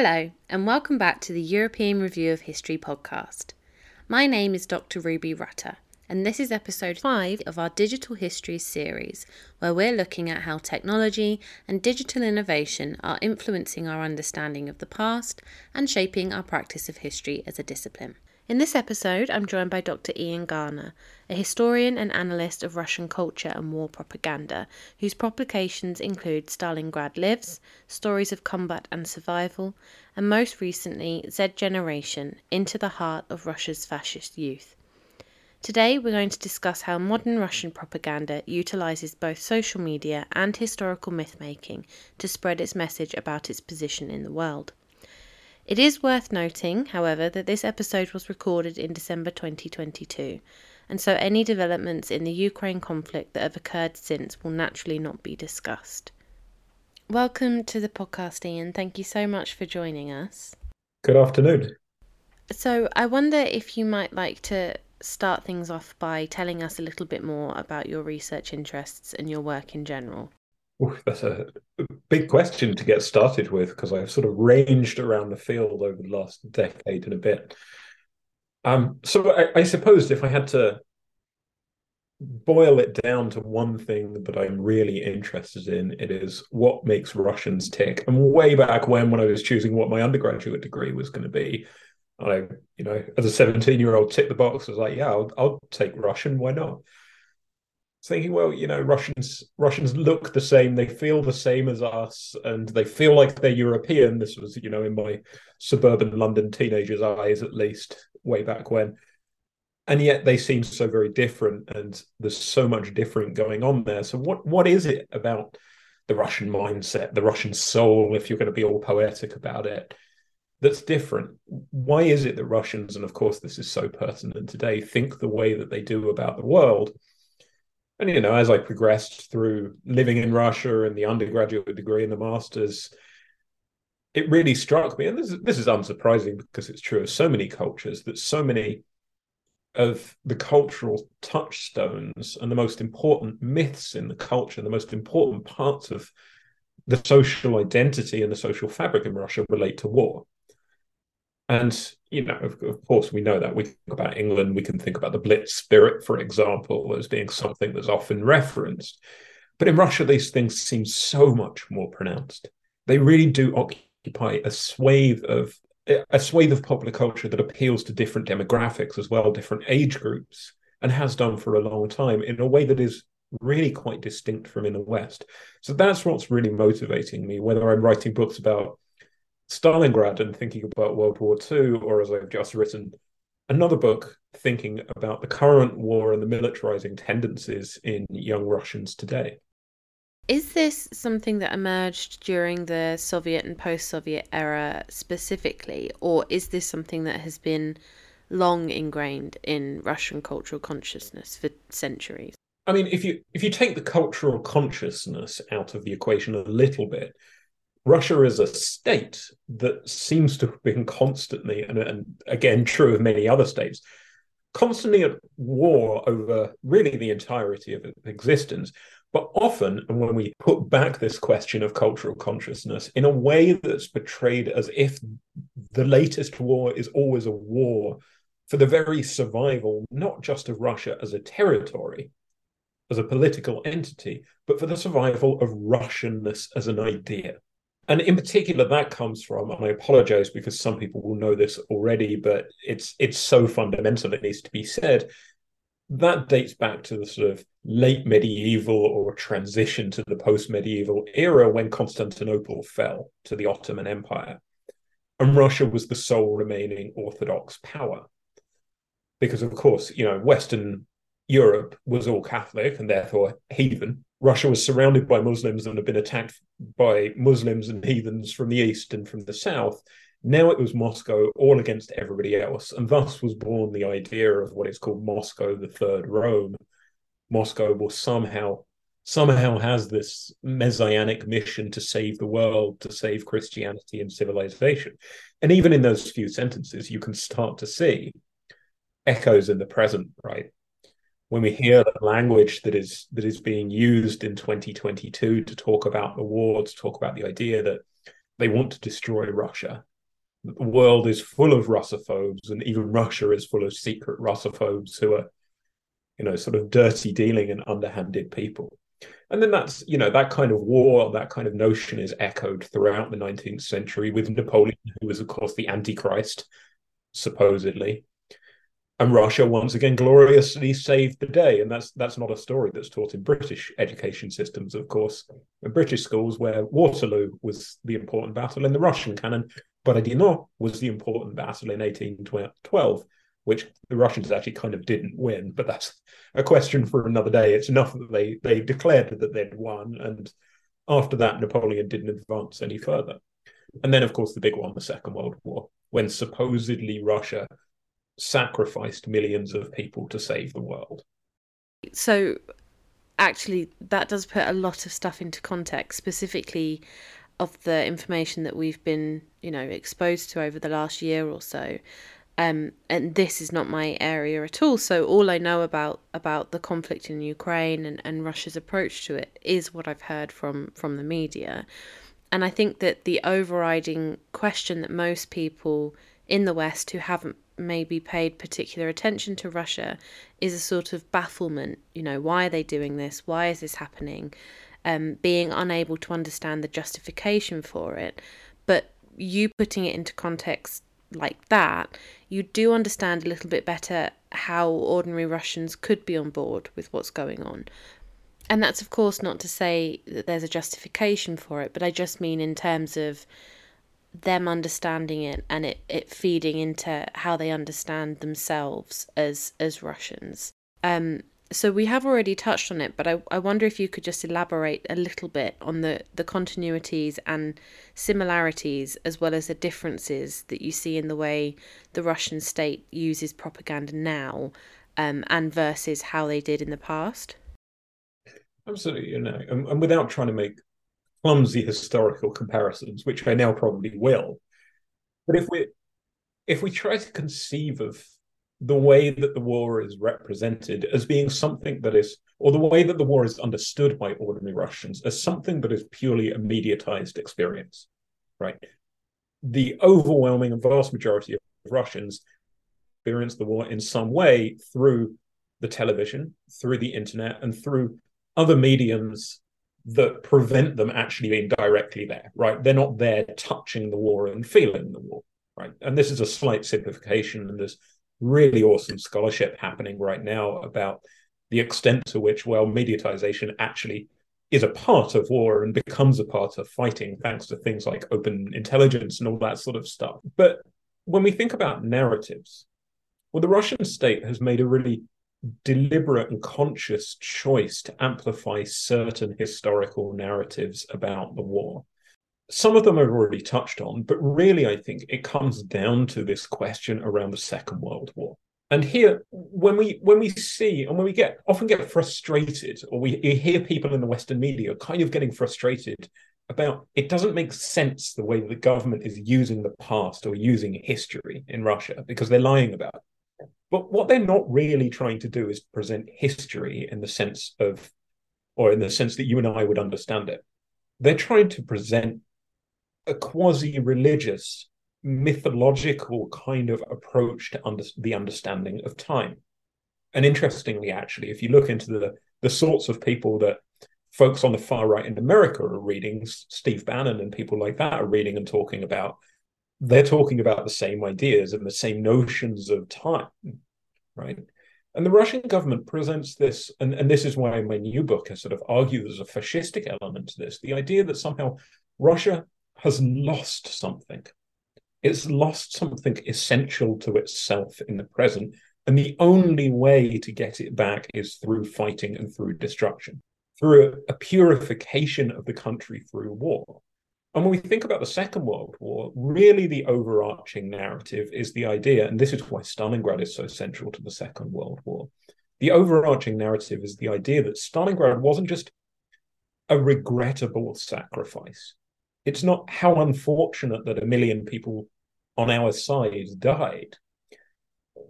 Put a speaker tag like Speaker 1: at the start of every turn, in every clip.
Speaker 1: Hello, and welcome back to the European Review of History podcast. My name is Dr. Ruby Rutter, and this is episode 5 of our Digital Histories series, where we're looking at how technology and digital innovation are influencing our understanding of the past and shaping our practice of history as a discipline. In this episode, I'm joined by Dr. Ian Garner, a historian and analyst of Russian culture and war propaganda, whose publications include Stalingrad Lives, Stories of Combat and Survival, and most recently, Z Generation Into the Heart of Russia's Fascist Youth. Today, we're going to discuss how modern Russian propaganda utilizes both social media and historical myth making to spread its message about its position in the world. It is worth noting, however, that this episode was recorded in December 2022, and so any developments in the Ukraine conflict that have occurred since will naturally not be discussed. Welcome to the podcast, Ian. Thank you so much for joining us.
Speaker 2: Good afternoon.
Speaker 1: So, I wonder if you might like to start things off by telling us a little bit more about your research interests and your work in general.
Speaker 2: That's a big question to get started with because I've sort of ranged around the field over the last decade and a bit. Um, so I, I suppose if I had to boil it down to one thing that I'm really interested in, it is what makes Russians tick. And way back when, when I was choosing what my undergraduate degree was going to be, I, you know, as a 17 year old, tick the box. I was like, yeah, I'll, I'll take Russian. Why not? Thinking, well, you know, Russians Russians look the same, they feel the same as us, and they feel like they're European. This was, you know, in my suburban London teenager's eyes, at least way back when. And yet they seem so very different, and there's so much different going on there. So what what is it about the Russian mindset, the Russian soul, if you're going to be all poetic about it, that's different? Why is it that Russians, and of course this is so pertinent today, think the way that they do about the world? And you know as i progressed through living in russia and the undergraduate degree and the masters it really struck me and this is, this is unsurprising because it's true of so many cultures that so many of the cultural touchstones and the most important myths in the culture the most important parts of the social identity and the social fabric in russia relate to war and you know, of, of, course, we know that we think about England. We can think about the Blitz spirit, for example, as being something that's often referenced. But in Russia, these things seem so much more pronounced. They really do occupy a swathe of a swathe of popular culture that appeals to different demographics as well, different age groups, and has done for a long time in a way that is really quite distinct from in the West. So that's what's really motivating me, whether I'm writing books about Stalingrad and thinking about World War II, or as I've just written another book thinking about the current war and the militarizing tendencies in young Russians today.
Speaker 1: Is this something that emerged during the Soviet and post Soviet era specifically, or is this something that has been long ingrained in Russian cultural consciousness for centuries?
Speaker 2: I mean, if you if you take the cultural consciousness out of the equation a little bit, Russia is a state that seems to have been constantly, and, and, again, true of many other states, constantly at war over really the entirety of its existence. But often, and when we put back this question of cultural consciousness in a way that's portrayed as if the latest war is always a war for the very survival, not just of Russia as a territory, as a political entity, but for the survival of Russianness as an idea. And in particular, that comes from, and I apologize because some people will know this already, but it's it's so fundamental it needs to be said. That dates back to the sort of late medieval or transition to the post-medieval era when Constantinople fell to the Ottoman Empire. And Russia was the sole remaining Orthodox power. Because of course, you know, Western Europe was all Catholic and therefore heathen Russia was surrounded by Muslims and had been attacked by Muslims and heathens from the east and from the south. Now it was Moscow all against everybody else. And thus was born the idea of what is called Moscow, the Third Rome. Moscow will somehow somehow has this messianic mission to save the world, to save Christianity and civilization. And even in those few sentences, you can start to see echoes in the present, right? When we hear the language that is that is being used in 2022 to talk about to talk about the idea that they want to destroy Russia, the world is full of Russophobes, and even Russia is full of secret Russophobes who are, you know, sort of dirty dealing and underhanded people. And then that's, you know, that kind of war, that kind of notion is echoed throughout the 19th century with Napoleon, who was, of course, the Antichrist, supposedly. And Russia once again gloriously saved the day. And that's that's not a story that's taught in British education systems, of course. In British schools, where Waterloo was the important battle in the Russian canon, Borodino was the important battle in 1812 which the Russians actually kind of didn't win, but that's a question for another day. It's enough that they they declared that they'd won, and after that, Napoleon didn't advance any further. And then, of course, the big one, the Second World War, when supposedly Russia sacrificed millions of people to save the world.
Speaker 1: So, actually, that does put a lot of stuff into context, specifically of the information that we've been, you know, exposed to over the last year or so. Um, and this is not my area at all. So all I know about about the conflict in Ukraine and, and Russia's approach to it is what I've heard from from the media. And I think that the overriding question that most people in the West who haven't maybe paid particular attention to Russia is a sort of bafflement. You know, why are they doing this? Why is this happening? Um, being unable to understand the justification for it. But you putting it into context like that, you do understand a little bit better how ordinary Russians could be on board with what's going on. And that's, of course, not to say that there's a justification for it, but I just mean in terms of them understanding it and it, it feeding into how they understand themselves as as Russians. Um, so we have already touched on it, but I, I wonder if you could just elaborate a little bit on the, the continuities and similarities as well as the differences that you see in the way the Russian state uses propaganda now um, and versus how they did in the past.
Speaker 2: Absolutely, you know, and, and without trying to make clumsy historical comparisons, which I now probably will, but if we if we try to conceive of the way that the war is represented as being something that is, or the way that the war is understood by ordinary Russians as something that is purely a mediatized experience, right? The overwhelming and vast majority of Russians experience the war in some way through the television, through the internet, and through other mediums that prevent them actually being directly there, right? They're not there touching the war and feeling the war, right? And this is a slight simplification, and there's really awesome scholarship happening right now about the extent to which, well, mediatization actually is a part of war and becomes a part of fighting thanks to things like open intelligence and all that sort of stuff. But when we think about narratives, well, the Russian state has made a really deliberate and conscious choice to amplify certain historical narratives about the war some of them I've already touched on, but really I think it comes down to this question around the Second World War. And here, when we when we see and when we get often get frustrated, or we hear people in the Western media kind of getting frustrated about it doesn't make sense the way the government is using the past or using history in Russia because they're lying about it. But what they're not really trying to do is present history in the sense of, or in the sense that you and I would understand it. They're trying to present a quasi religious, mythological kind of approach to under, the understanding of time. And interestingly, actually, if you look into the, the sorts of people that folks on the far right in America are reading, Steve Bannon and people like that are reading and talking about, they're talking about the same ideas and the same notions of time, right? And the Russian government presents this, and, and this is why my new book has sort of argued there's a fascistic element to this the idea that somehow Russia has lost something. It's lost something essential to itself in the present. And the only way to get it back is through fighting and through destruction, through a, a purification of the country through war. And when we think about the Second World War, really the overarching narrative is the idea, and this is why Stalingrad is so central to the Second World War. The overarching narrative is the idea that Stalingrad wasn't just a regrettable sacrifice. It's not how unfortunate that a million people on our side died.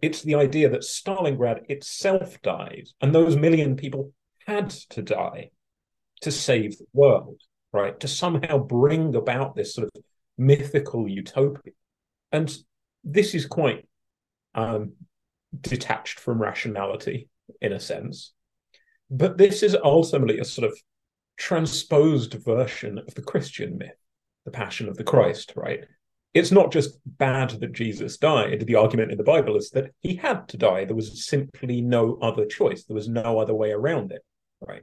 Speaker 2: It's the idea that Stalingrad itself died, and those million people had to die to save the world, right? To somehow bring about this sort of mythical utopia. And this is quite um, detached from rationality in a sense. But this is ultimately a sort of transposed version of the Christian myth, the Passion of the Christ, right? It's not just bad that Jesus died. The argument in the Bible is that he had to die. There was simply no other choice. There was no other way around it, right?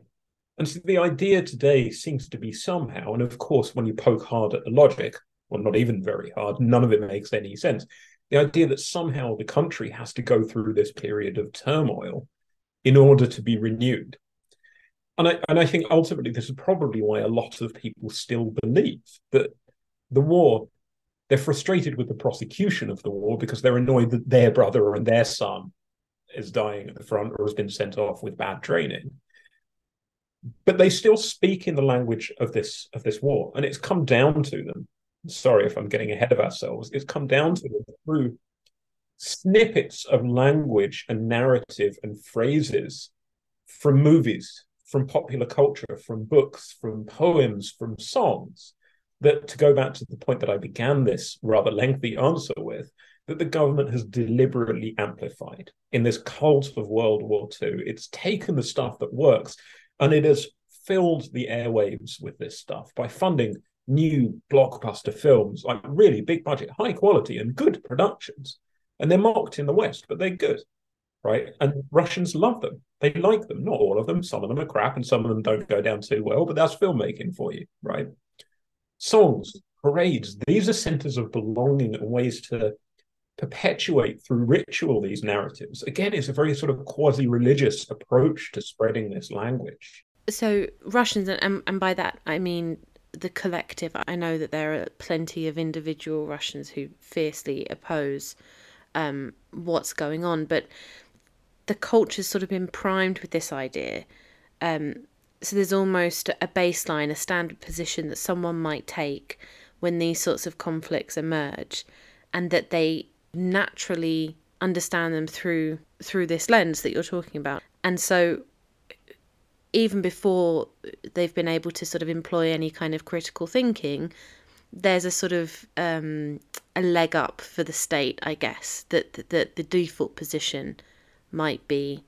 Speaker 2: And so the idea today seems to be somehow, and of course, when you poke hard at the logic, well, not even very hard, none of it makes any sense. The idea that somehow the country has to go through this period of turmoil in order to be renewed. And I, and I think ultimately this is probably why a lot of people still believe that the war, they're frustrated with the prosecution of the war because they're annoyed that their brother and their son is dying at the front or has been sent off with bad training but they still speak in the language of this of this war, and it's come down to them. Sorry if I'm getting ahead of ourselves. It's come down to them through snippets of language and narrative and phrases from movies, from popular culture, from books, from poems, from songs. That to go back to the point that I began this rather lengthy answer with, that the government has deliberately amplified in this cult of World War II. It's taken the stuff that works and it has filled the airwaves with this stuff by funding new blockbuster films, like really big budget, high quality, and good productions. And they're mocked in the West, but they're good, right? And Russians love them. They like them. Not all of them. Some of them are crap, and some of them don't go down too well. But that's filmmaking for you, right? Songs, parades. These are centers of belonging and ways to perpetuate through ritual these narratives. Again, it's a very sort of quasi religious approach to spreading this language.
Speaker 1: So, Russians, and, and by that I mean the collective. I know that there are plenty of individual Russians who fiercely oppose um, what's going on, but the culture's sort of been primed with this idea. Um, so there's almost a baseline, a standard position that someone might take when these sorts of conflicts emerge, and that they naturally understand them through through this lens that you're talking about. And so even before they've been able to sort of employ any kind of critical thinking, there's a sort of um, a leg up for the state, I guess, that, that, the default position might be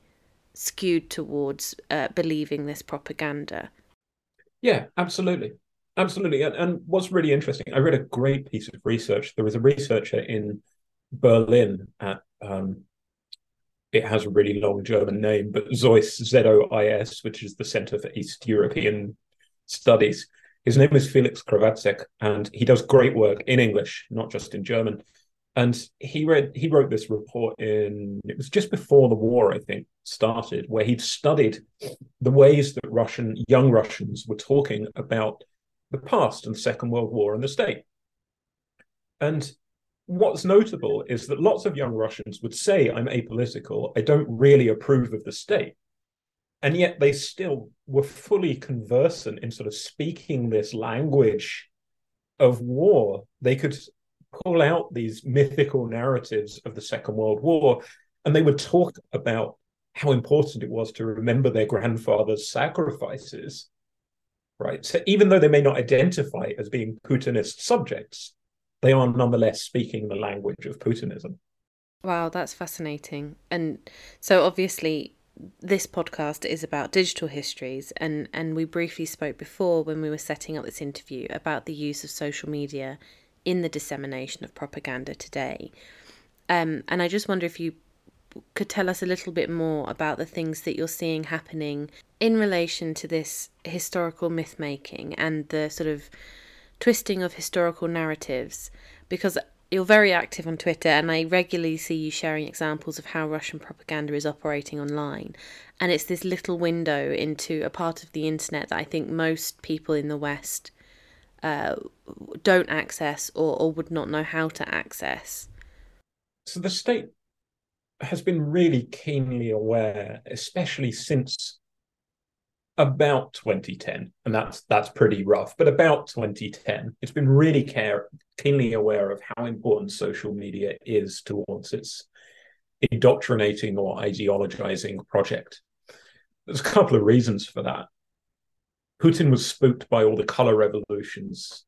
Speaker 1: skewed towards uh, believing this propaganda.
Speaker 2: Yeah, absolutely. Absolutely. And, and what's really interesting, I read a great piece of research. There was a researcher in Berlin at um, it has a really long German name, but ZOIS, Z O I S, which is the Center for East European Studies. His name is Felix Krawatzek, and he does great work in English, not just in German. And he read he wrote this report in it was just before the war, I think, started, where he'd studied the ways that Russian young Russians were talking about the past and the Second World War and the state. And what's notable is that lots of young Russians would say, I'm apolitical, I don't really approve of the state. And yet they still were fully conversant in sort of speaking this language of war. They could pull out these mythical narratives of the Second World War and they would talk about how important it was to remember their grandfather's sacrifices. Right. So even though they may not identify as being Putinist subjects, they are nonetheless speaking the language of Putinism.
Speaker 1: Wow, that's fascinating. And so obviously this podcast is about digital histories and and we briefly spoke before when we were setting up this interview about the use of social media in the dissemination of propaganda today. Um, and I just wonder if you could tell us a little bit more about the things that you're seeing happening in relation to this historical myth making and the sort of twisting of historical narratives because you're very active on Twitter and I regularly see you sharing examples of how Russian propaganda is operating online. And it's this little window into a part of the internet that I think most people in the West uh, don't access or, or would not know how to access.
Speaker 2: So the state has been really keenly aware, especially since about 2010 and that's that's pretty rough but about 2010 it's been really care keenly aware of how important social media is towards its indoctrinating or ideologizing project. There's a couple of reasons for that. Putin was spooked by all the color revolutions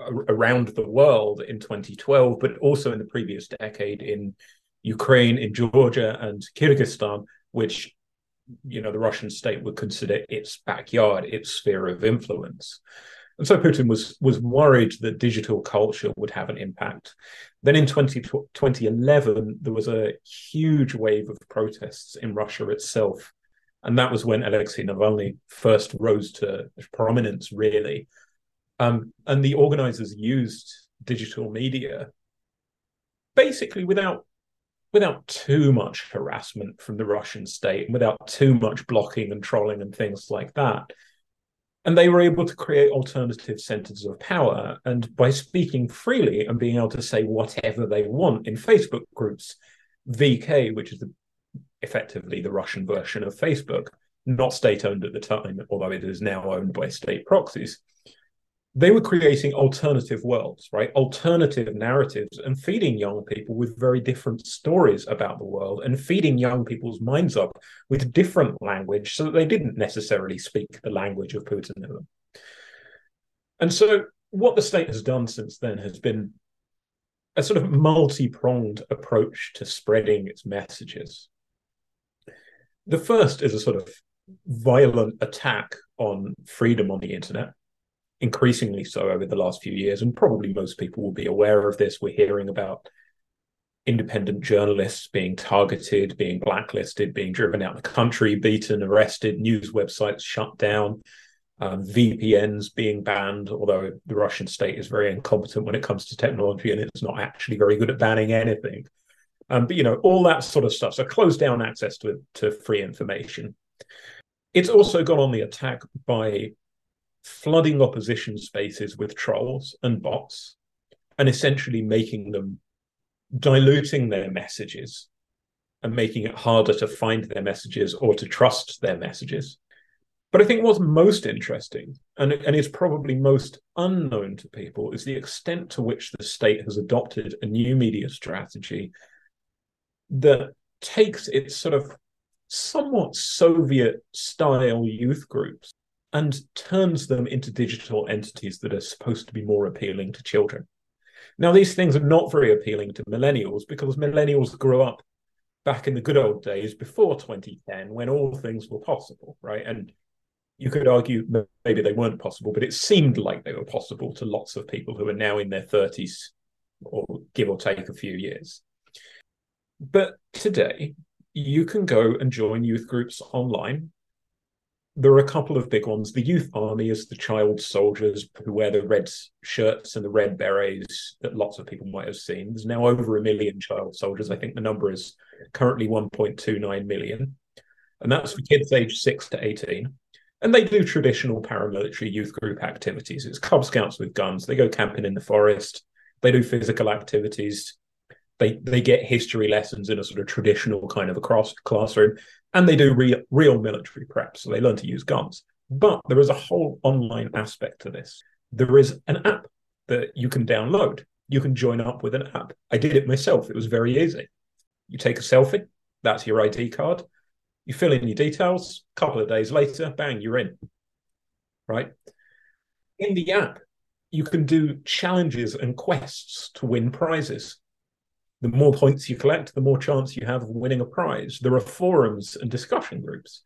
Speaker 2: around the world in 2012, but also in the previous decade in Ukraine, in Georgia, and Kyrgyzstan, which you know the Russian state would consider its backyard, its sphere of influence. And so Putin was was worried that digital culture would have an impact. Then in 20, 2011, there was a huge wave of protests in Russia itself. And that was when Alexei Navalny first rose to prominence, really. Um, and the organizers used digital media basically without without too much harassment from the Russian state, and without too much blocking and trolling and things like that. And they were able to create alternative centers of power. And by speaking freely and being able to say whatever they want in Facebook groups, VK, which is the, effectively the Russian version of Facebook, not state owned at the time, although it is now owned by state proxies, they were creating alternative worlds, right? Alternative narratives and feeding young people with very different stories about the world and feeding young people's minds up with different language so that they didn't necessarily speak the language of Putinism. And so, what the state has done since then has been a sort of multi pronged approach to spreading its messages. The first is a sort of violent attack on freedom on the internet increasingly so over the last few years, and probably most people will be aware of this. We're hearing about independent journalists being targeted, being blacklisted, being driven out of the country, beaten, arrested, news websites shut down, um, VPNs being banned, although the Russian state is very incompetent when it comes to technology and it's not actually very good at banning anything. Um, but you know, all that sort of stuff. So close down access to, to free information. It's also gone on the attack by flooding opposition spaces with trolls and bots and essentially making them diluting their messages and making it harder to find their messages or to trust their messages. But I think what's most interesting and, and is probably most unknown to people is the extent to which the state has adopted a new media strategy that takes its sort of somewhat Soviet style youth groups and turns them into digital entities that are supposed to be more appealing to children. Now, these things are not very appealing to millennials because millennials grew up back in the good old days before 2010 when all things were possible, right? And you could argue maybe they weren't possible, but it seemed like they were possible to lots of people who are now in their 30s or give or take a few years. But today, you can go and join youth groups online there are a couple of big ones. The youth army is the child soldiers who wear the red shirts and the red berets that lots of people might have seen. There's now over a million child soldiers. I think the number is currently 1.29 million. And that's for kids aged 6 to 18. And they do traditional paramilitary youth group activities. It's Cub Scouts with guns. They go camping in the forest. They do physical activities. They they get history lessons in a sort of traditional kind of a cross classroom and they do real, real military prep, so they learn to use guns. But there is a whole online aspect to this. There is an app that you can download. You can join up with an app. I did it myself. It was very easy. You take a selfie, that's your ID card. You fill in your details. A couple of days later, bang, you're in. Right? In the app, you can do challenges and quests to win prizes the more points you collect, the more chance you have of winning a prize. There are forums and discussion groups.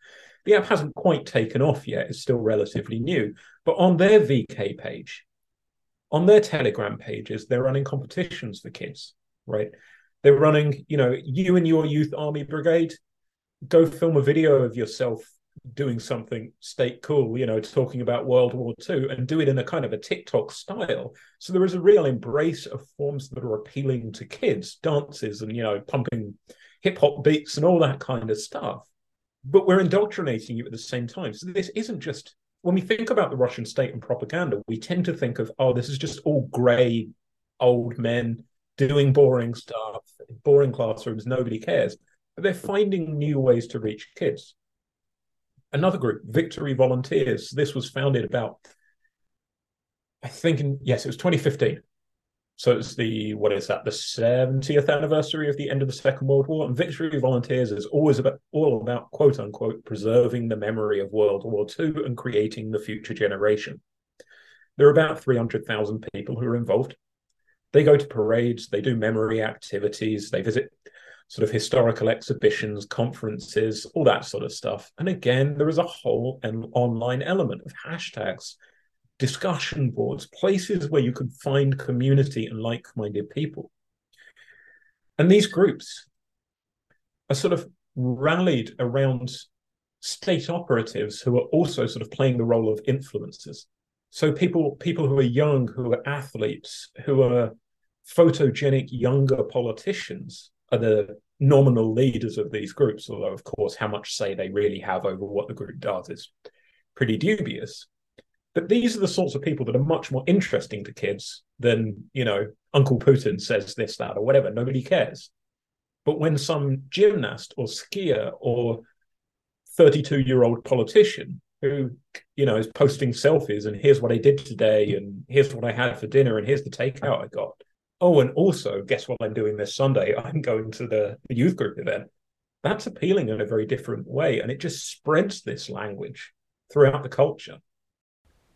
Speaker 2: The app hasn't quite taken off yet, it's still relatively new. But on their VK page, on their Telegram pages, they're running competitions for kids, right? They're running, you know, you and your youth army brigade, go film a video of yourself doing something state cool, you know, talking about World War II and do it in a kind of a TikTok style. So there is a real embrace of forms that are appealing to kids, dances and, you know, pumping hip hop beats and all that kind of stuff. But we're indoctrinating you at the same time. So this isn't just when we think about the Russian state and propaganda, we tend to think of, oh, this is just all grey old men doing boring stuff, boring classrooms, nobody cares. But they're finding new ways to reach kids another group, Victory Volunteers. This was founded about, I think, in, yes, it was 2015. So it's the what is that? The 70th anniversary of the end of the Second World War. And Victory Volunteers is always about all about quote unquote preserving the memory of World War II and creating the future generation. There are about 300,000 people who are involved. They go to parades, they do memory activities, they visit sort of historical exhibitions, conferences, all that sort of stuff. And again, there is a whole an online element of hashtags, discussion boards, places where you can find community and like minded people. And these groups are sort of rallied around state operatives who are also sort of playing the role of influencers. So people people who are young, who are athletes, who are photogenic younger politicians are the nominal leaders of these groups, although of course how much say they really have over what the group does is pretty dubious. But these are the sorts of people that are much more interesting to kids than, you know, Uncle Putin says this, that, or whatever. Nobody cares. But when some gymnast or skier or 32 year old politician who, you know, is posting selfies and here's what I did today and here's what I had for dinner and here's the takeout I got. Oh, and also, guess what I'm doing this Sunday? I'm going to the, the youth group event. That's appealing in a very different way. And it just spreads this language throughout the culture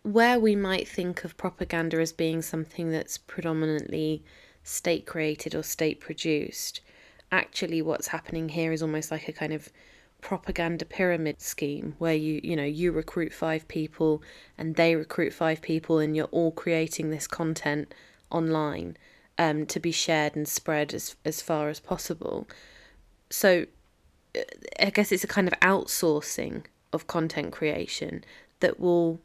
Speaker 1: where we might think of propaganda as being something that's predominantly state created or state produced, actually what's happening here is almost like a kind of propaganda pyramid scheme where you you know you recruit five people and they recruit five people and you're all creating this content online um, to be shared and spread as as far as possible so uh, i guess it's a kind of outsourcing of content creation that will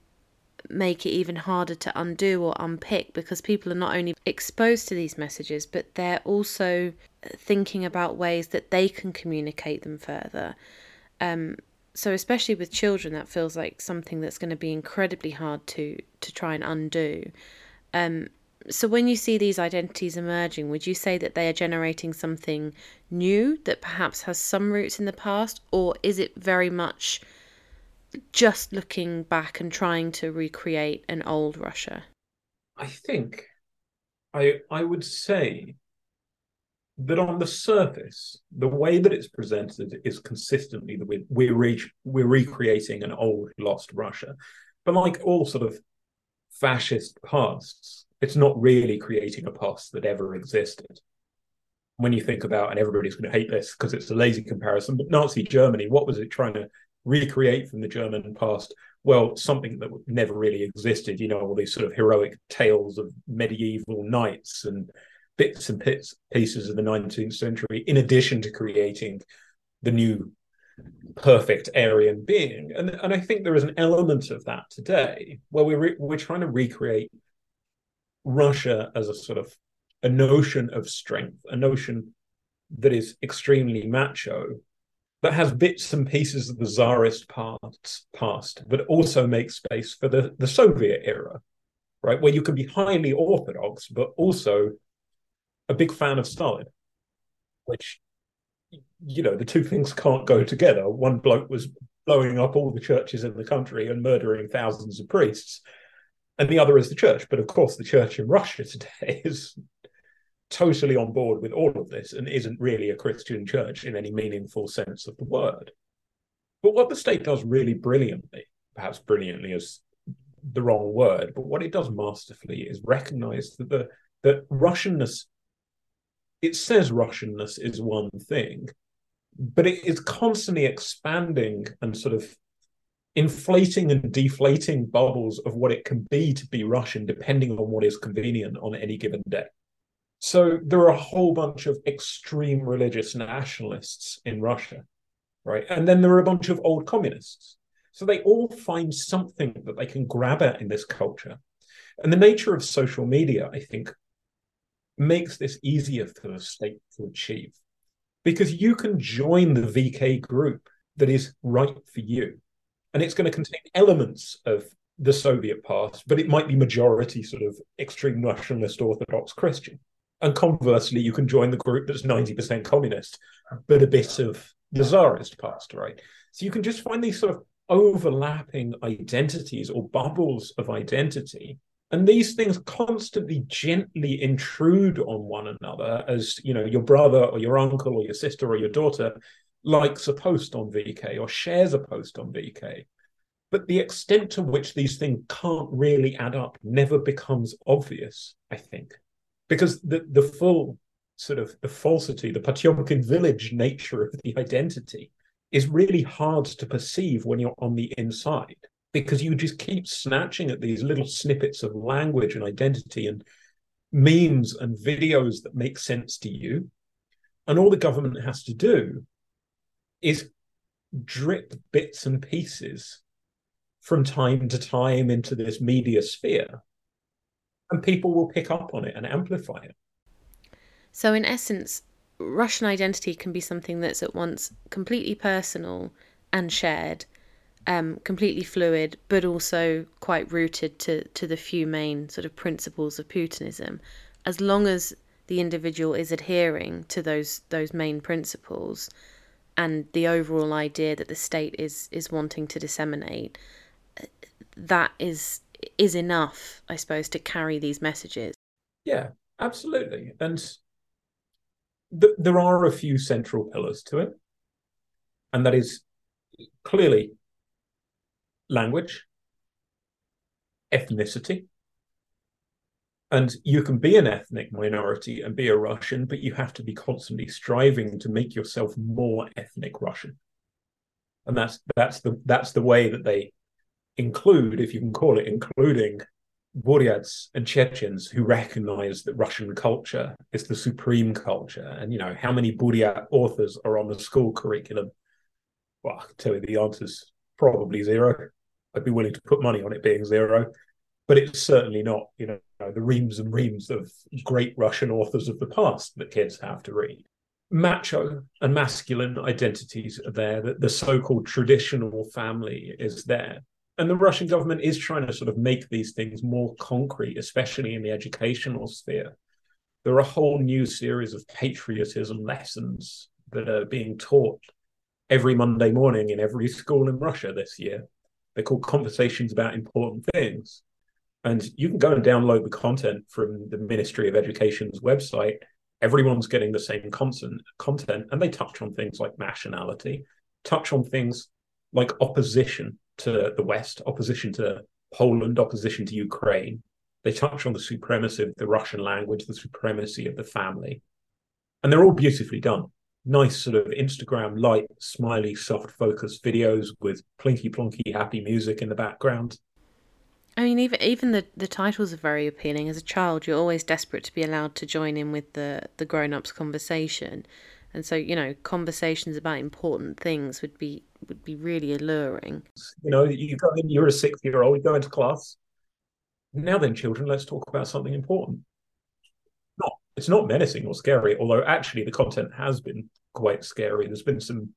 Speaker 1: make it even harder to undo or unpick because people are not only exposed to these messages, but they're also thinking about ways that they can communicate them further. Um, so especially with children, that feels like something that's going to be incredibly hard to to try and undo. Um, so when you see these identities emerging, would you say that they are generating something new that perhaps has some roots in the past, or is it very much just looking back and trying to recreate an old Russia?
Speaker 2: I think I I would say that on the surface, the way that it's presented is consistently that we're we're, re- we're recreating an old lost Russia. But like all sort of fascist pasts, it's not really creating a past that ever existed. When you think about, and everybody's going to hate this because it's a lazy comparison, but Nazi Germany, what was it trying to recreate from the German past, well, something that never really existed, you know, all these sort of heroic tales of medieval knights and bits and bits, pieces of the 19th century, in addition to creating the new perfect Aryan being. And, and I think there is an element of that today where we're, re- we're trying to recreate Russia as a sort of a notion of strength, a notion that is extremely macho, that has bits and pieces of the Tsarist past, past, but also makes space for the, the Soviet era, right? Where you can be highly orthodox, but also a big fan of Stalin, which, you know, the two things can't go together. One bloke was blowing up all the churches in the country and murdering thousands of priests, and the other is the church. But of course, the church in Russia today is totally on board with all of this and isn't really a Christian church in any meaningful sense of the word. But what the state does really brilliantly, perhaps brilliantly is the wrong word, but what it does masterfully is recognize that the that Russianness, it says Russianness is one thing, but it is constantly expanding and sort of inflating and deflating bubbles of what it can be to be Russian, depending on what is convenient on any given day. So there are a whole bunch of extreme religious nationalists in Russia, right? And then there are a bunch of old communists. So they all find something that they can grab at in this culture. And the nature of social media, I think, makes this easier for the state to achieve because you can join the VK group that is right for you. And it's going to contain elements of the Soviet past, but it might be majority sort of extreme nationalist Orthodox Christian. And conversely, you can join the group that's 90% communist, but a bit of the czarist past, right? So you can just find these sort of overlapping identities or bubbles of identity. And these things constantly gently intrude on one another as, you know, your brother or your uncle or your sister or your daughter likes a post on VK or shares a post on VK. But the extent to which these things can't really add up never becomes obvious, I think, because the, the full sort of the falsity, the Potemkin village nature of the identity is really hard to perceive when you're on the inside because you just keep snatching at these little snippets of language and identity and memes and videos that make sense to you. And all the government has to do is drip bits and pieces from time to time into this media sphere. And people will pick up on it and amplify it.
Speaker 1: So, in essence, Russian identity can be something that's at once completely personal and shared, um, completely fluid, but also quite rooted to, to the few main sort of principles of Putinism. As long as the individual is adhering to those those main principles and the overall idea that the state is is wanting to disseminate, uh, that is is enough, I suppose, to carry these messages.
Speaker 2: Yeah, absolutely. And th- there are a few central pillars to it, and that is clearly language, ethnicity. And you can be an ethnic minority and be a Russian, but you have to be constantly striving to make yourself more ethnic Russian. And that's that's the that's the way that they include, if you can call it including, Buryats and Chechens who recognize that Russian culture is the supreme culture. And, you know, how many Buryat authors are on the school curriculum? Well, I'll tell you the answer's probably zero. I'd be willing to put money on it being zero. But it's certainly not, you know, the reams and reams of great Russian authors of the past that kids have to read. Macho and masculine identities are there, that the so called traditional family is there and the Russian government is trying to sort of make these things more concrete, especially in the educational sphere. There are a whole new series of patriotism lessons that are being taught every Monday morning in every school in Russia this year. They're called conversations about important things. And you can go and download the content from the Ministry of Education's website. Everyone's getting the same content, content, and they touch on things like nationality, touch on things like opposition to the West, opposition to Poland, opposition to Ukraine. They touch on the supremacy of the Russian language, the supremacy of the family. And they're all beautifully done. Nice sort of Instagram light, smiley, soft focus videos with plinky plonky happy music in the background.
Speaker 1: I mean, even even the, the titles are very appealing. As a child, you're always desperate to be allowed to join in with the, the grown ups conversation. And so, you know, conversations about important things would be would be really alluring.
Speaker 2: You know, you go in, you're a six year old, you go into class. Now then, children, let's talk about something important. Not, it's not menacing or scary, although actually the content has been quite scary. There's been some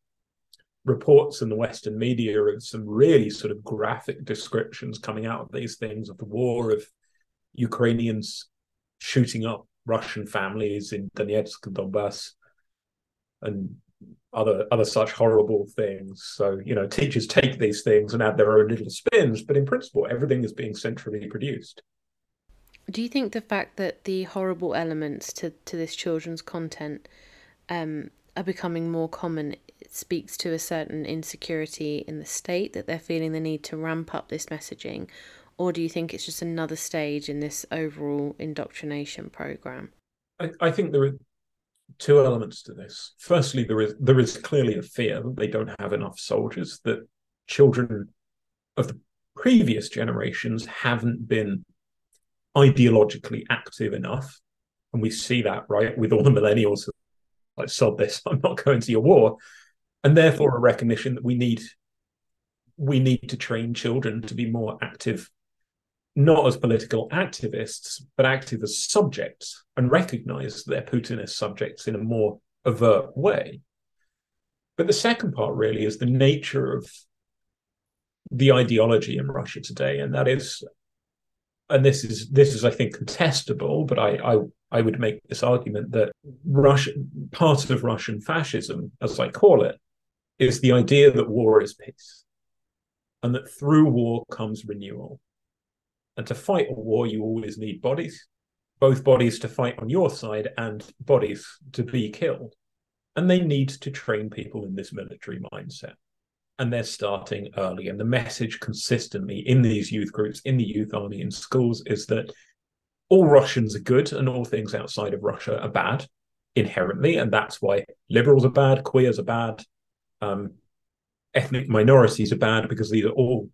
Speaker 2: reports in the Western media of some really sort of graphic descriptions coming out of these things of the war of Ukrainians shooting up Russian families in Donetsk and Donbass and other other such horrible things. So you know, teachers take these things and add their own little spins, but in principle, everything is being centrally produced.
Speaker 1: Do you think the fact that the horrible elements to to this children's content um, are becoming more common speaks to a certain insecurity in the state that they're feeling the need to ramp up this messaging, or do you think it's just another stage in this overall indoctrination program?
Speaker 2: I, I think there are two elements to this. Firstly, there is there is clearly a fear that they don't have enough soldiers, that children of the previous generations haven't been ideologically active enough. And we see that, right, with all the millennials like sod this, I'm not going to your war. And therefore a recognition that we need we need to train children to be more active not as political activists, but active as subjects and recognize their Putinist subjects in a more overt way. But the second part really is the nature of the ideology in Russia today, and that is, and this is this is I think contestable, but I I, I would make this argument that Russia part of Russian fascism, as I call it, is the idea that war is peace, and that through war comes renewal and to fight a war, you always need bodies, both bodies to fight on your side and bodies to be killed. And they need to train people in this military mindset. and they're starting early. And the message consistently in these youth groups, in the youth army, in schools is that all Russians are good and all things outside of Russia are bad inherently. And that's why liberals are bad, queers are bad, um, ethnic minorities are bad because these are all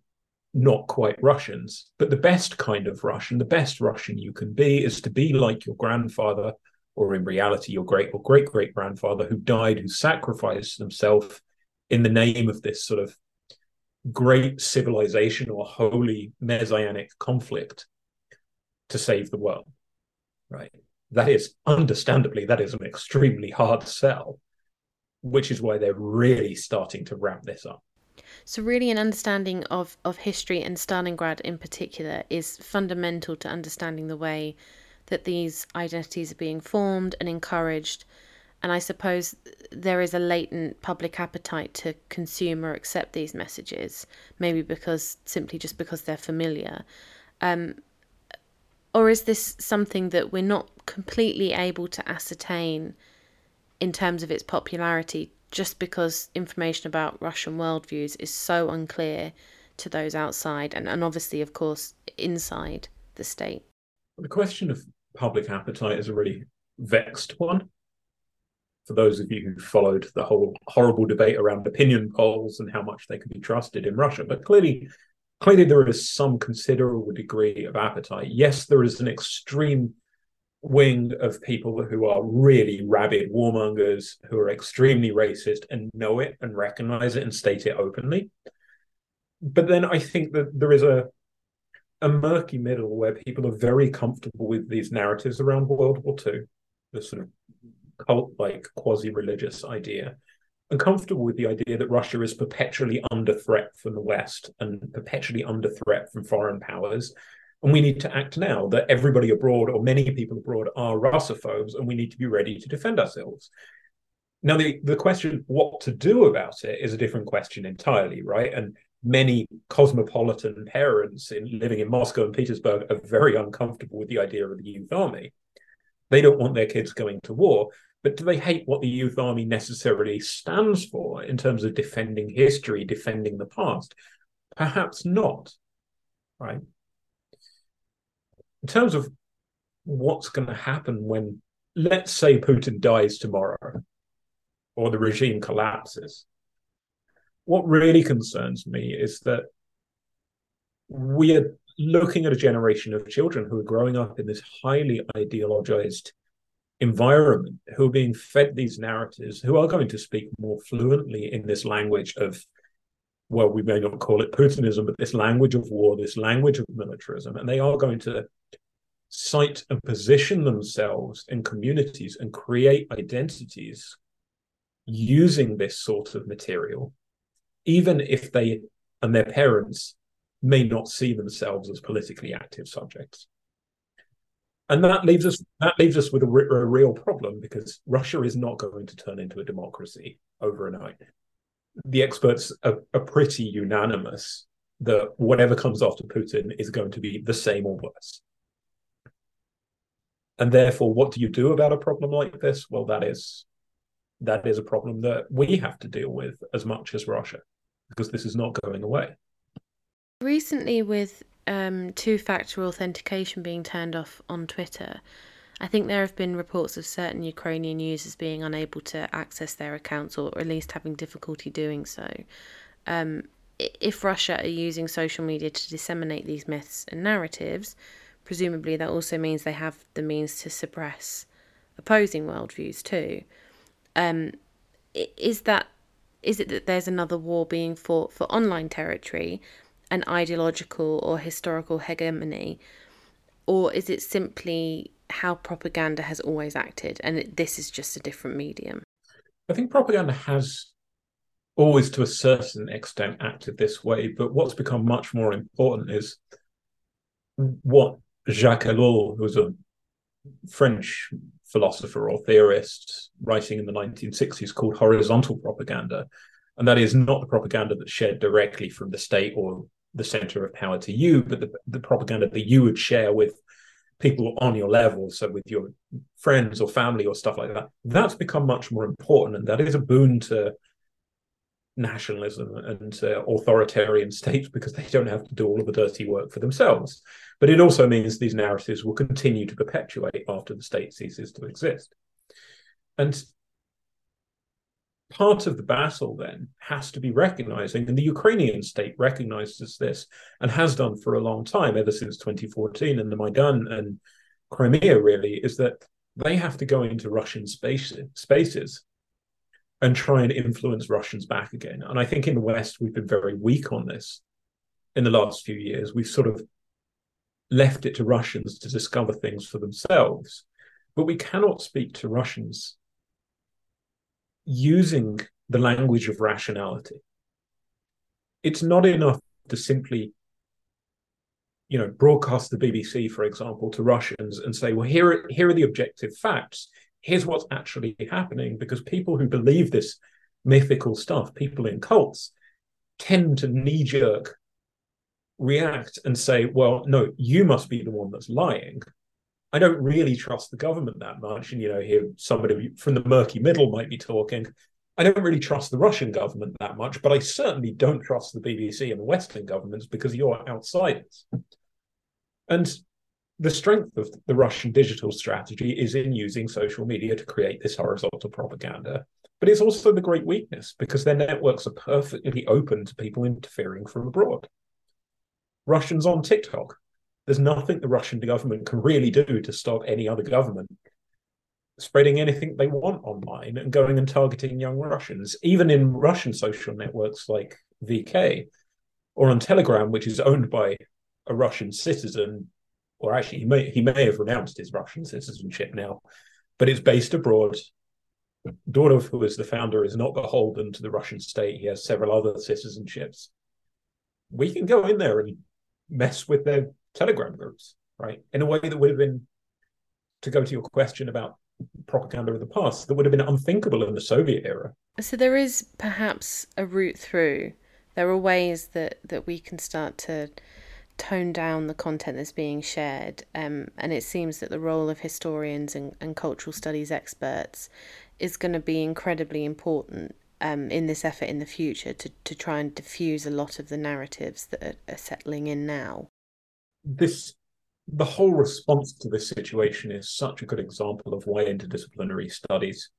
Speaker 2: not quite Russians. But the best kind of Russian, the best Russian you can be is to be like your grandfather, or in reality, your great or great great grandfather who died, who sacrificed himself in the name of this sort of great civilization or holy messianic conflict to save the world. Right. That is understandably, that is an extremely hard sell, which is why they're really starting to ramp this up.
Speaker 1: So, really, an understanding of, of history and Stalingrad in particular is fundamental to understanding the way that these identities are being formed and encouraged. And I suppose there is a latent public appetite to consume or accept these messages, maybe because simply just because they're familiar. Um, or is this something that we're not completely able to ascertain in terms of its popularity just because information about Russian worldviews is so unclear to those outside and, and obviously, of course, inside the state.
Speaker 2: The question of public appetite is a really vexed one. For those of you who followed the whole horrible debate around opinion polls and how much they can be trusted in Russia, but clearly, clearly there is some considerable degree of appetite. Yes, there is an extreme wing of people who are really rabid warmongers, who are extremely racist and know it and recognize it and state it openly. But then I think that there is a a murky middle where people are very comfortable with these narratives around World War II, the sort of cult like quasi religious idea, and comfortable with the idea that Russia is perpetually under threat from the West and perpetually under threat from foreign powers and we need to act now that everybody abroad or many people abroad are Russophobes and we need to be ready to defend ourselves. Now, the, the question what to do about it is a different question entirely, right? And many cosmopolitan parents in living in Moscow and Petersburg are very uncomfortable with the idea of the youth army. They don't want their kids going to war, but do they hate what the youth army necessarily stands for in terms of defending history, defending the past? Perhaps not, right? In terms of what's going to happen when, let's say, Putin dies tomorrow or the regime collapses, what really concerns me is that we are looking at a generation of children who are growing up in this highly ideologized environment, who are being fed these narratives, who are going to speak more fluently in this language of well, we may not call it Putinism, but this language of war, this language of militarism, and they are going to cite and position themselves in communities and create identities using this sort of material, even if they and their parents may not see themselves as politically active subjects. And that leaves us that leaves us with a, a real problem because Russia is not going to turn into a democracy overnight the experts are, are pretty unanimous that whatever comes after Putin is going to be the same or worse. And therefore, what do you do about a problem like this? Well, that is that is a problem that we have to deal with as much as Russia, because this is not going away.
Speaker 1: Recently, with um, two-factor authentication being turned off on Twitter, I think there have been reports of certain Ukrainian users being unable to access their accounts or at least having difficulty doing so. Um, if Russia are using social media to disseminate these myths and narratives, presumably that also means they have the means to suppress opposing worldviews too. Um, is that is it that there's another war being fought for online territory, an ideological or historical hegemony, or is it simply how propaganda has always acted, and this is just a different medium.
Speaker 2: I think propaganda has always, to a certain extent, acted this way. But what's become much more important is what Jacques Ellul, who was a French philosopher or theorist writing in the 1960s, called horizontal propaganda. And that is not the propaganda that's shared directly from the state or the center of power to you, but the, the propaganda that you would share with people on your level, so with your friends or family or stuff like that, that's become much more important. And that is a boon to nationalism and authoritarian states because they don't have to do all of the dirty work for themselves. But it also means these narratives will continue to perpetuate after the state ceases to exist. And part of the battle then has to be recognizing, and the Ukrainian state recognizes this and has done for a long time, ever since 2014 and the Maidan and Crimea, really, is that they have to go into Russian spaces, spaces and try and influence Russians back again. And I think in the West, we've been very weak on this in the last few years. We've sort of left it to Russians to discover things for themselves. But we cannot speak to Russians using the language of rationality. It's not enough to simply, you know, broadcast the BBC, for example, to Russians and say, well, here are, here are the objective facts. Here's what's actually happening, because people who believe this mythical stuff, people in cults, tend to knee jerk react and say, well, no, you must be the one that's lying. I don't really trust the government that much. And, you know, here somebody from the murky middle might be talking. I don't really trust the Russian government that much, but I certainly don't trust the BBC and the Western governments because you're outsiders. And the strength of the Russian digital strategy is in using social media to create this horizontal propaganda. But it's also the great weakness because their networks are perfectly open to people interfering from abroad. Russians on TikTok there's nothing the Russian government can really do to stop any other government spreading anything they want online and going and targeting young Russians, even in Russian social networks like VK or on Telegram, which is owned by a Russian citizen, or actually he may he may have renounced his Russian citizenship now, but it's based abroad. Durov, who is the founder, is not beholden to the Russian state. He has several other citizenships. We can go in there and mess with their Telegram groups, right? In a way that would have been, to go to your question about propaganda of the past, that would have been unthinkable in the Soviet era.
Speaker 1: So there is perhaps a route through. There are ways that, that we can start to tone down the content that's being shared. Um, and it seems that the role of historians and, and cultural studies experts is going to be incredibly important um, in this effort in the future to, to try and diffuse a lot of the narratives that are, are settling in now
Speaker 2: this the whole response to this situation is such a good example of why interdisciplinary studies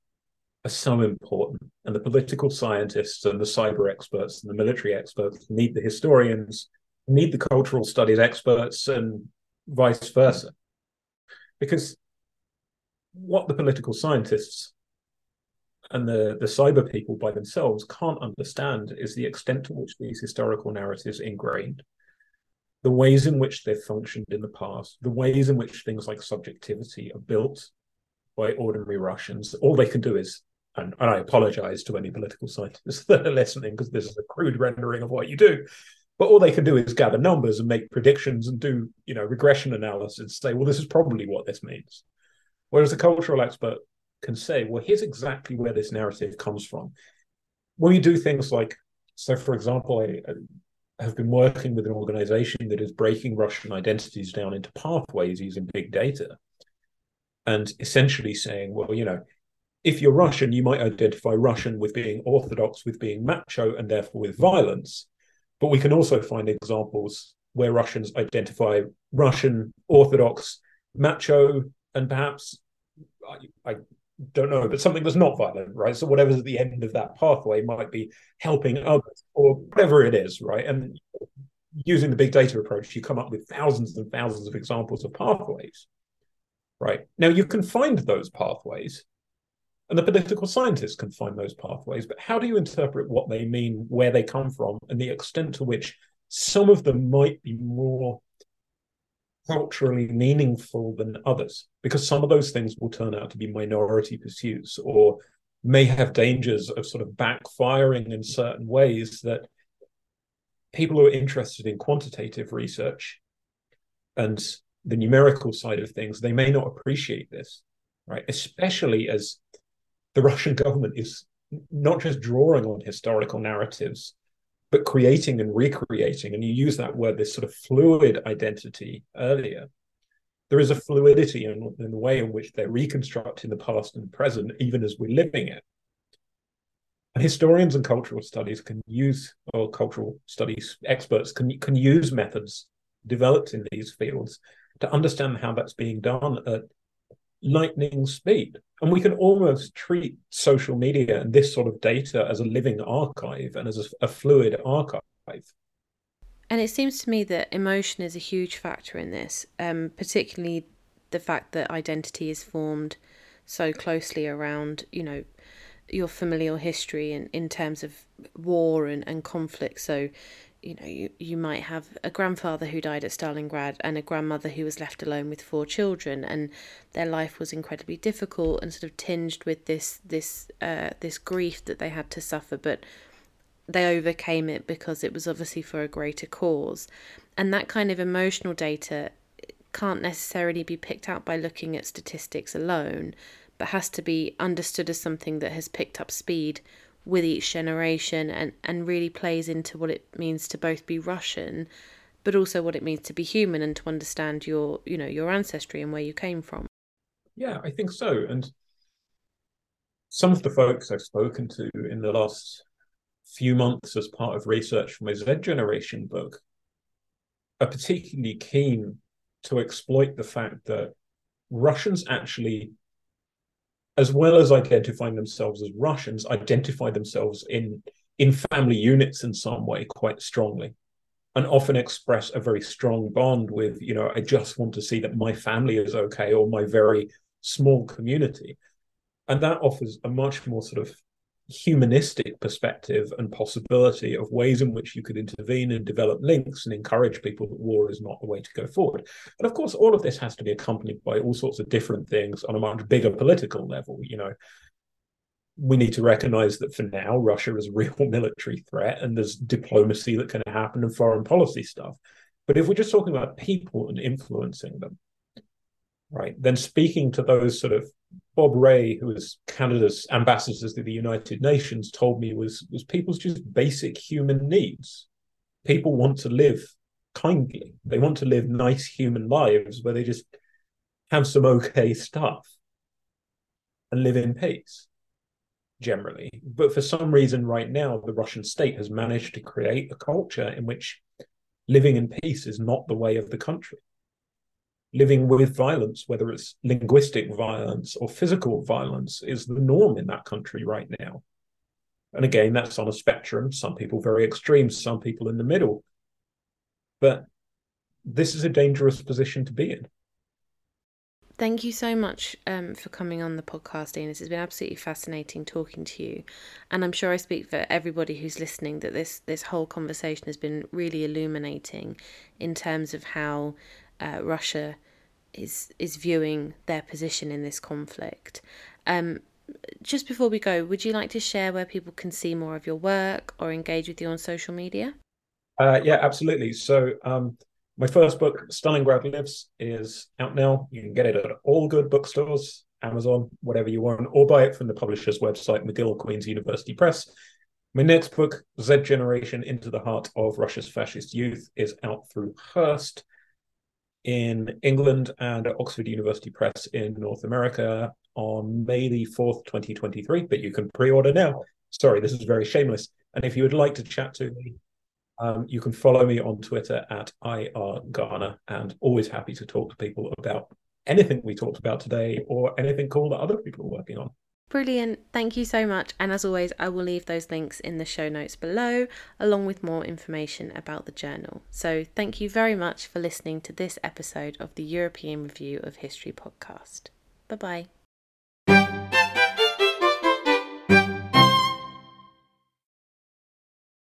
Speaker 2: are so important. And the political scientists and the cyber experts and the military experts need the historians, need the cultural studies experts, and vice versa. Because what the political scientists and the, the cyber people by themselves can't understand is the extent to which these historical narratives ingrained the ways in which they've functioned in the past, the ways in which things like subjectivity are built by ordinary Russians. All they can do is, and, and I apologize to any political scientists that are listening because this is a crude rendering of what you do. But all they can do is gather numbers and make predictions and do, you know, regression analysis, and say, well, this is probably what this means. Whereas a cultural expert can say, well, here's exactly where this narrative comes from. When you do things like, so for example, I, have been working with an organization that is breaking Russian identities down into pathways using big data and essentially saying, well, you know, if you're Russian, you might identify Russian with being orthodox, with being macho, and therefore with violence. But we can also find examples where Russians identify Russian, orthodox, macho, and perhaps I, I don't know, but something that's not violent, right? So whatever's at the end of that pathway might be helping others or whatever it is, right? And using the big data approach, you come up with thousands and thousands of examples of pathways, right? Now you can find those pathways, and the political scientists can find those pathways, but how do you interpret what they mean, where they come from, and the extent to which some of them might be more culturally meaningful than others because some of those things will turn out to be minority pursuits or may have dangers of sort of backfiring in certain ways that people who are interested in quantitative research and the numerical side of things they may not appreciate this right? Especially as the russian government is not just drawing on historical narratives but creating and recreating, and you use that word, this sort of fluid identity earlier. There is a fluidity in, in the way in which they're reconstructing the past and present, even as we're living it. And historians and cultural studies can use, or cultural studies experts can can use methods developed in these fields to understand how that's being done at lightning speed. And we can almost treat social media and this sort of data as a living archive and as a, a fluid archive.
Speaker 1: And it seems to me that emotion is a huge factor in this, um, particularly the fact that identity is formed so closely around, you know, your familial history in, in terms of war and, and conflict. So, you know, you, you might have a grandfather who died at Stalingrad and a grandmother who was left alone with four children, and their life was incredibly difficult and sort of tinged with this this uh, this grief that they had to suffer, but they overcame it because it was obviously for a greater cause, and that kind of emotional data can't necessarily be picked out by looking at statistics alone, but has to be understood as something that has picked up speed with each generation and, and really plays into what it means to both be Russian but also what it means to be human and to understand your you know your ancestry and where you came from.
Speaker 2: Yeah, I think so. And some of the folks I've spoken to in the last few months as part of research for my Z Generation book are particularly keen to exploit the fact that Russians actually as well as identifying themselves as Russians, identify themselves in in family units in some way quite strongly, and often express a very strong bond with, you know, I just want to see that my family is okay or my very small community, and that offers a much more sort of humanistic perspective and possibility of ways in which you could intervene and develop links and encourage people that war is not the way to go forward. And of course, all of this has to be accompanied by all sorts of different things on a much bigger political level. You know, we need to recognize that for now, Russia is a real military threat and there's diplomacy that can happen and foreign policy stuff. But if we're just talking about people and influencing them, right, then speaking to those sort of Bob Rae, who was Canada's ambassador to the United Nations, told me was was people's just basic human needs. People want to live kindly. They want to live nice human lives where they just have some okay stuff and live in peace generally. But for some reason, right now, the Russian state has managed to create a culture in which living in peace is not the way of the country living with violence, whether it's linguistic violence or physical violence, is the norm in that country right now. And again, that's on a spectrum. Some people very extreme, some people in the middle. But this is a dangerous position to be in.
Speaker 1: Thank you so much um, for coming on the podcast. This has been absolutely fascinating talking to you, and I'm sure I speak for everybody who's listening that this this whole conversation has been really illuminating in terms of how uh, Russia is is viewing their position in this conflict. Um, just before we go, would you like to share where people can see more of your work or engage with you on social media?
Speaker 2: Uh, yeah, absolutely. So um, my first book, Stalingrad Lives, is out now. You can get it at all good bookstores, Amazon, whatever you want, or buy it from the publisher's website, McGill Queen's University Press. My next book, Z Generation Into the Heart of Russia's Fascist Youth, is out through Hurst in England and at Oxford University Press in North America on May the 4th, 2023. But you can pre order now. Sorry, this is very shameless. And if you would like to chat to me, um, you can follow me on Twitter at IR Garner and always happy to talk to people about anything we talked about today or anything cool that other people are working on.
Speaker 1: Brilliant. Thank you so much. And as always, I will leave those links in the show notes below, along with more information about the journal. So thank you very much for listening to this episode of the European Review of History podcast. Bye bye.